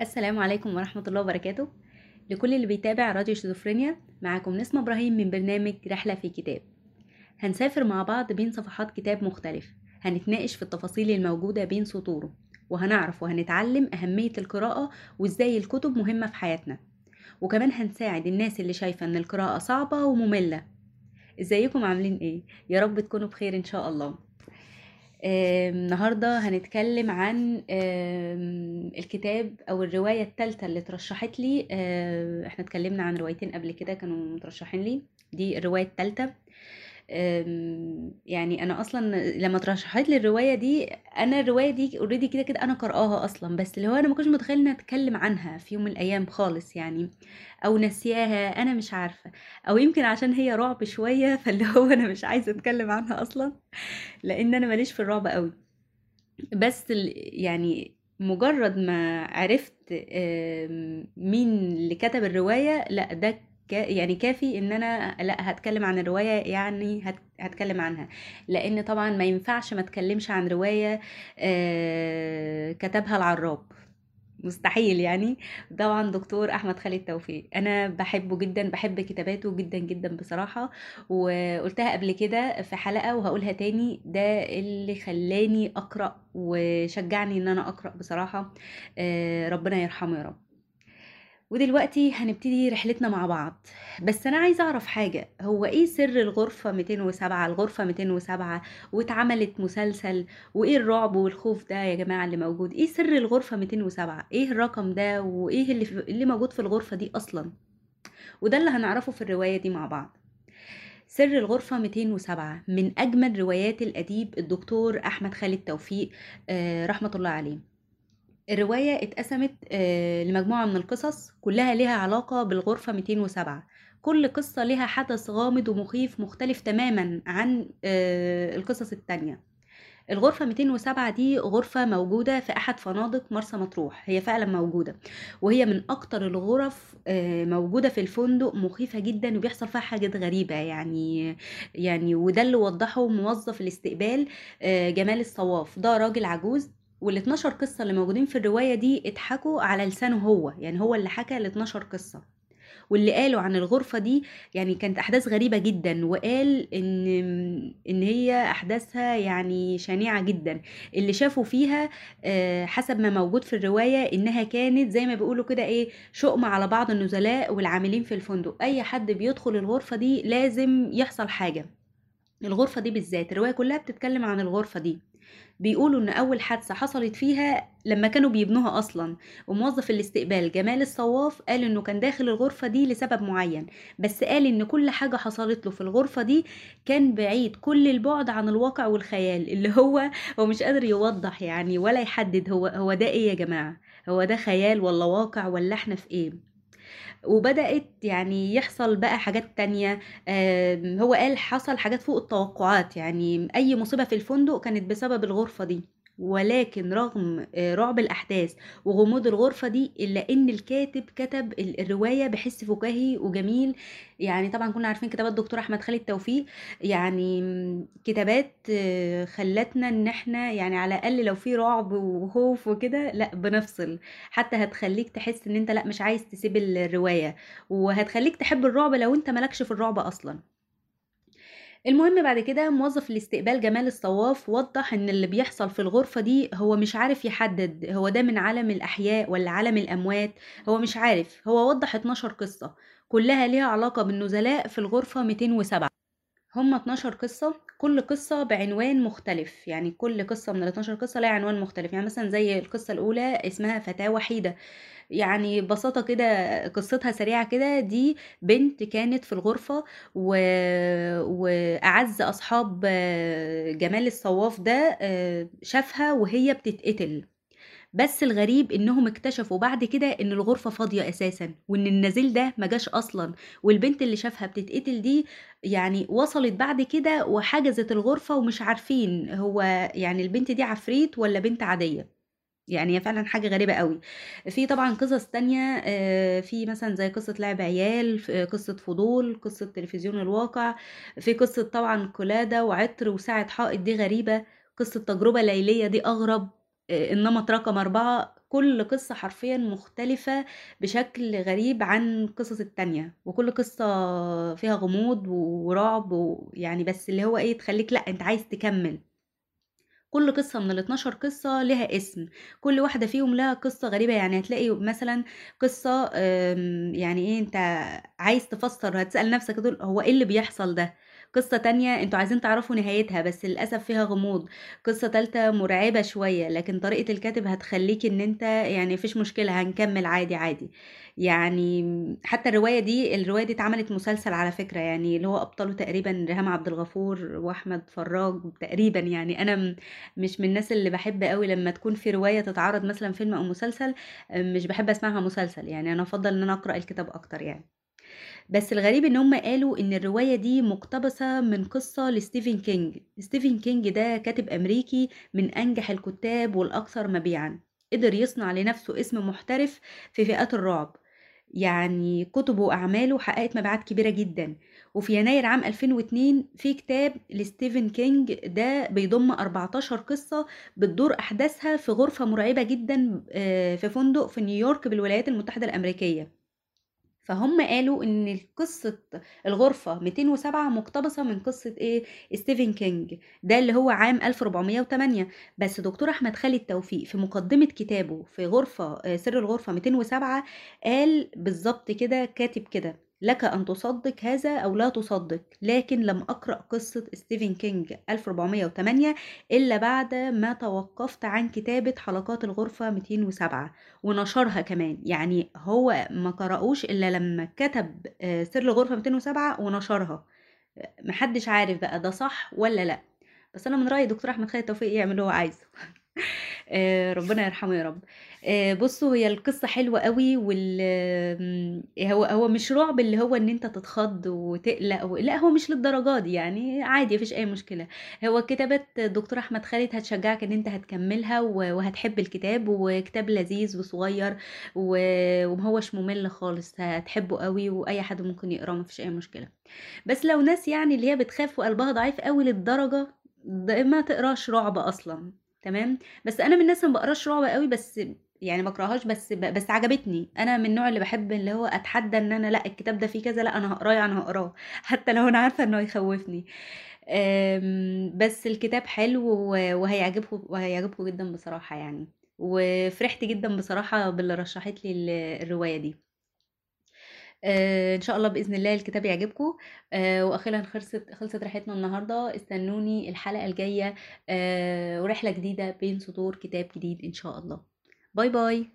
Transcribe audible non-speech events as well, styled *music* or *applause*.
السلام عليكم ورحمة الله وبركاته. لكل اللي بيتابع راديو شيزوفرينيا معاكم نسمة إبراهيم من برنامج رحلة في كتاب. هنسافر مع بعض بين صفحات كتاب مختلف. هنتناقش في التفاصيل الموجودة بين سطوره. وهنعرف وهنتعلم أهمية القراءة وإزاي الكتب مهمة في حياتنا. وكمان هنساعد الناس اللي شايفة إن القراءة صعبة ومملة. إزيكم؟ عاملين إيه؟ يا رب تكونوا بخير إن شاء الله. آم، النهاردة هنتكلم عن الكتاب أو الرواية التالتة اللي اترشحت لي. إحنا اتكلمنا عن روايتين قبل كده كانوا مترشحين لي. دي الرواية التالتة. آم، يعني أنا أصلا لما اترشحت لي الرواية دي أنا الرواية دي already كده كده أنا قرأها أصلا بس اللي هو أنا ما كنتش متخيلة إني أتكلم عنها في يوم من الأيام خالص يعني أو نسياها أنا مش عارفة أو يمكن عشان هي رعب شوية *laughs* فاللي هو أنا مش عايزة أتكلم عنها أصلا لأن أنا ماليش في الرعب قوي بس يعني مجرد ما عرفت مين اللي كتب الرواية لأ ده يعني كافي إن أنا لأ هتكلم عن الرواية يعني هت- هتكلم عنها. لأن طبعا ما ينفعش ما اتكلمش عن رواية آه، كتبها العراب. مستحيل يعني. طبعا دكتور أحمد خالد توفيق. أنا بحبه جدا بحب كتاباته جدا جدا بصراحة. وقلتها قبل كده في حلقة وهقولها تاني. ده اللي خلاني أقرأ وشجعني إن أنا أقرأ بصراحة. آه، ربنا يرحمه يا رب. ودلوقتي هنبتدي رحلتنا مع بعض. بس أنا عايزة أعرف حاجة هو إيه سر الغرفة 207 الغرفة 207 واتعملت مسلسل وإيه الرعب والخوف ده يا جماعة اللي موجود؟ إيه سر الغرفة 207 إيه الرقم ده وإيه اللي, اللي موجود في الغرفة دي أصلا؟ وده اللي هنعرفه في الرواية دي مع بعض. سر الغرفة 207 من أجمل روايات الأديب الدكتور أحمد خالد توفيق آه، رحمة الله عليه. الرواية اتقسمت آه، لمجموعة من القصص كلها لها علاقة بالغرفة 207 كل قصة لها حدث غامض ومخيف مختلف تماما عن آه، القصص التانية. الغرفة 207 دي غرفة موجودة في أحد فنادق مرسى مطروح. هي فعلا موجودة وهي من أكتر الغرف آه، موجودة في الفندق مخيفة جدا وبيحصل فيها حاجات غريبة يعني يعني وده اللي وضحه موظف الاستقبال جمال الصواف. ده راجل عجوز وال 12 قصة اللي موجودين في الرواية دي اتحكوا على لسانه هو يعني هو اللي حكى ال 12 قصة. واللي قالوا عن الغرفة دي يعني كانت أحداث غريبة جدا وقال إن إن هي أحداثها يعني شنيعة جدا. اللي شافوا فيها آه، حسب ما موجود في الرواية إنها كانت زي ما بيقولوا كده إيه شؤم على بعض النزلاء والعاملين في الفندق. أي حد بيدخل الغرفة دي لازم يحصل حاجة. الغرفة دي بالذات الرواية كلها بتتكلم عن الغرفة دي. بيقولوا إن أول حادثة حصلت فيها لما كانوا بيبنوها أصلا وموظف الاستقبال جمال الصواف قال إنه كان داخل الغرفة دي لسبب معين بس قال إن كل حاجة حصلت له في الغرفة دي كان بعيد كل البعد عن الواقع والخيال اللي هو هو مش قادر يوضح يعني ولا يحدد هو هو ده إيه يا جماعة؟ هو ده خيال ولا واقع ولا إحنا في إيه؟ وبدأت يعني يحصل بقى حاجات تانية هو قال حصل حاجات فوق التوقعات يعني أي مصيبة في الفندق كانت بسبب الغرفة دي. ولكن رغم آه، رعب الأحداث وغموض الغرفة دي إلا إن الكاتب كتب ال- الرواية بحس فكاهي وجميل. يعني طبعا كنا عارفين كتابات دكتور أحمد خالد توفيق. يعني كتابات آه، خلتنا إن إحنا يعني على الأقل لو في رعب وخوف وكده لأ بنفصل. حتى هتخليك تحس إن أنت لأ مش عايز تسيب الرواية. وهتخليك تحب الرعب لو أنت مالكش في الرعب أصلا. المهم بعد كده موظف الاستقبال جمال الصواف وضح إن اللي بيحصل في الغرفة دي هو مش عارف يحدد هو ده من عالم الأحياء ولا عالم الأموات؟ هو مش عارف هو وضح 12 قصة كلها ليها علاقة بالنزلاء في الغرفة 207 هم 12 قصة كل قصة بعنوان مختلف. يعني كل قصة من ال 12 قصة لها عنوان مختلف. يعني مثلا زي القصة الأولى اسمها فتاة وحيدة. يعني ببساطة كده قصتها سريعة كده. دي بنت كانت في الغرفة و... وأعز أصحاب آه، جمال الصواف ده آه، شافها وهي بتتقتل. بس الغريب إنهم اكتشفوا بعد كده إن الغرفة فاضية أساسا وإن النزيل ده ما جاش أصلا. والبنت اللي شافها بتتقتل دي يعني وصلت بعد كده وحجزت الغرفة ومش عارفين هو يعني البنت دي عفريت ولا بنت عادية. يعني هي فعلا حاجة غريبة قوي. في طبعا قصص تانية آه، في مثلا زي قصة لعب عيال قصة فضول قصة تلفزيون الواقع في قصة طبعا قلادة وعطر وساعة حائط دي غريبة قصة تجربة ليلية دي أغرب. النمط رقم أربعة كل قصة حرفيا مختلفة بشكل غريب عن قصص التانية وكل قصة فيها غموض ورعب ويعني بس اللي هو إيه تخليك لأ أنت عايز تكمل. كل قصة من ال 12 قصة لها اسم كل واحدة فيهم لها قصة غريبة يعني هتلاقي مثلا قصة يعني إيه أنت عايز تفسر هتسأل نفسك دول هو إيه اللي بيحصل ده؟ قصة تانية أنتوا عايزين تعرفوا نهايتها بس للأسف فيها غموض. قصة تالتة مرعبة شوية لكن طريقة الكاتب هتخليك إن أنت يعني مفيش مشكلة هنكمل عادي عادي. يعني حتى الرواية دي الرواية دي اتعملت مسلسل على فكرة يعني اللي هو أبطاله تقريبا ريهام عبد الغفور وأحمد فراج تقريبا. يعني أنا مش من الناس اللي بحب قوي لما تكون في رواية تتعرض مثلا فيلم أو مسلسل مش بحب أسمعها مسلسل. يعني أنا أفضل إن أنا أقرأ الكتاب أكتر يعني. بس الغريب إن هم قالوا إن الرواية دي مقتبسة من قصة لستيفن كينج. ستيفن كينج ده كاتب أمريكي من أنجح الكتاب والأكثر مبيعا. قدر يصنع لنفسه اسم محترف في فئات الرعب. يعني كتبه وأعماله حققت مبيعات كبيرة جدا. وفي يناير عام 2002 في كتاب لستيفن كينج ده بيضم 14 قصة بتدور أحداثها في غرفة مرعبة جدا آه، في فندق في نيويورك بالولايات المتحدة الأمريكية. فهم قالوا إن قصة الغرفة 207 مقتبسة من قصة إيه؟ ستيفن كينج. ده اللي هو عام 1408 بس دكتور أحمد خالد توفيق في مقدمة كتابه في غرفة آه، سر الغرفة 207 قال بالظبط كده كاتب كده لك أن تصدق هذا أو لا تصدق لكن لم أقرأ قصة ستيفن كينج 1408 إلا بعد ما توقفت عن كتابة حلقات الغرفة 207 ونشرها كمان. يعني هو ما قرأوش إلا لما كتب آه، سر الغرفة 207 ونشرها. محدش عارف بقى ده صح ولا لأ. بس أنا من رأيي دكتور أحمد خالد توفيق يعمل اللي هو عايزه. *laughs* ربنا يرحمه يا رب. آه، بصوا هي القصة حلوة قوي وال هو هو مش رعب اللي هو إن أنت تتخض وتقلق و... لا هو مش للدرجة دي يعني عادي مفيش أي مشكلة. هو كتابات دكتور أحمد خالد هتشجعك إن أنت هتكملها وهتحب الكتاب وكتاب لذيذ وصغير و- ومهوش ممل خالص هتحبه قوي وأي حد ممكن يقراه مفيش أي مشكلة. بس لو ناس يعني اللي هي بتخاف وقلبها ضعيف قوي للدرجة ده ما تقراش رعب أصلا. تمام؟ بس أنا من الناس ما بقراش رعب قوي بس يعني ما بقراهاش بس بس عجبتني. أنا من النوع اللي بحب اللي هو أتحدى إن أنا لأ الكتاب ده فيه كذا لأ أنا هقراه يعني هقراه. *laughs* حتى لو أنا عارفة إنه هيخوفني. أم، بس الكتاب حلو و- وهيعجبكم وهيعجبكم جدا بصراحة يعني. وفرحت جدا بصراحة باللي رشحت لي ال- الرواية دي. آه، إن شاء الله بإذن الله الكتاب يعجبكم. آه، وأخيرا خلصت خلصت رحلتنا النهارده. استنوني الحلقة الجاية آه، ورحلة جديدة بين سطور كتاب جديد إن شاء الله. bye bye.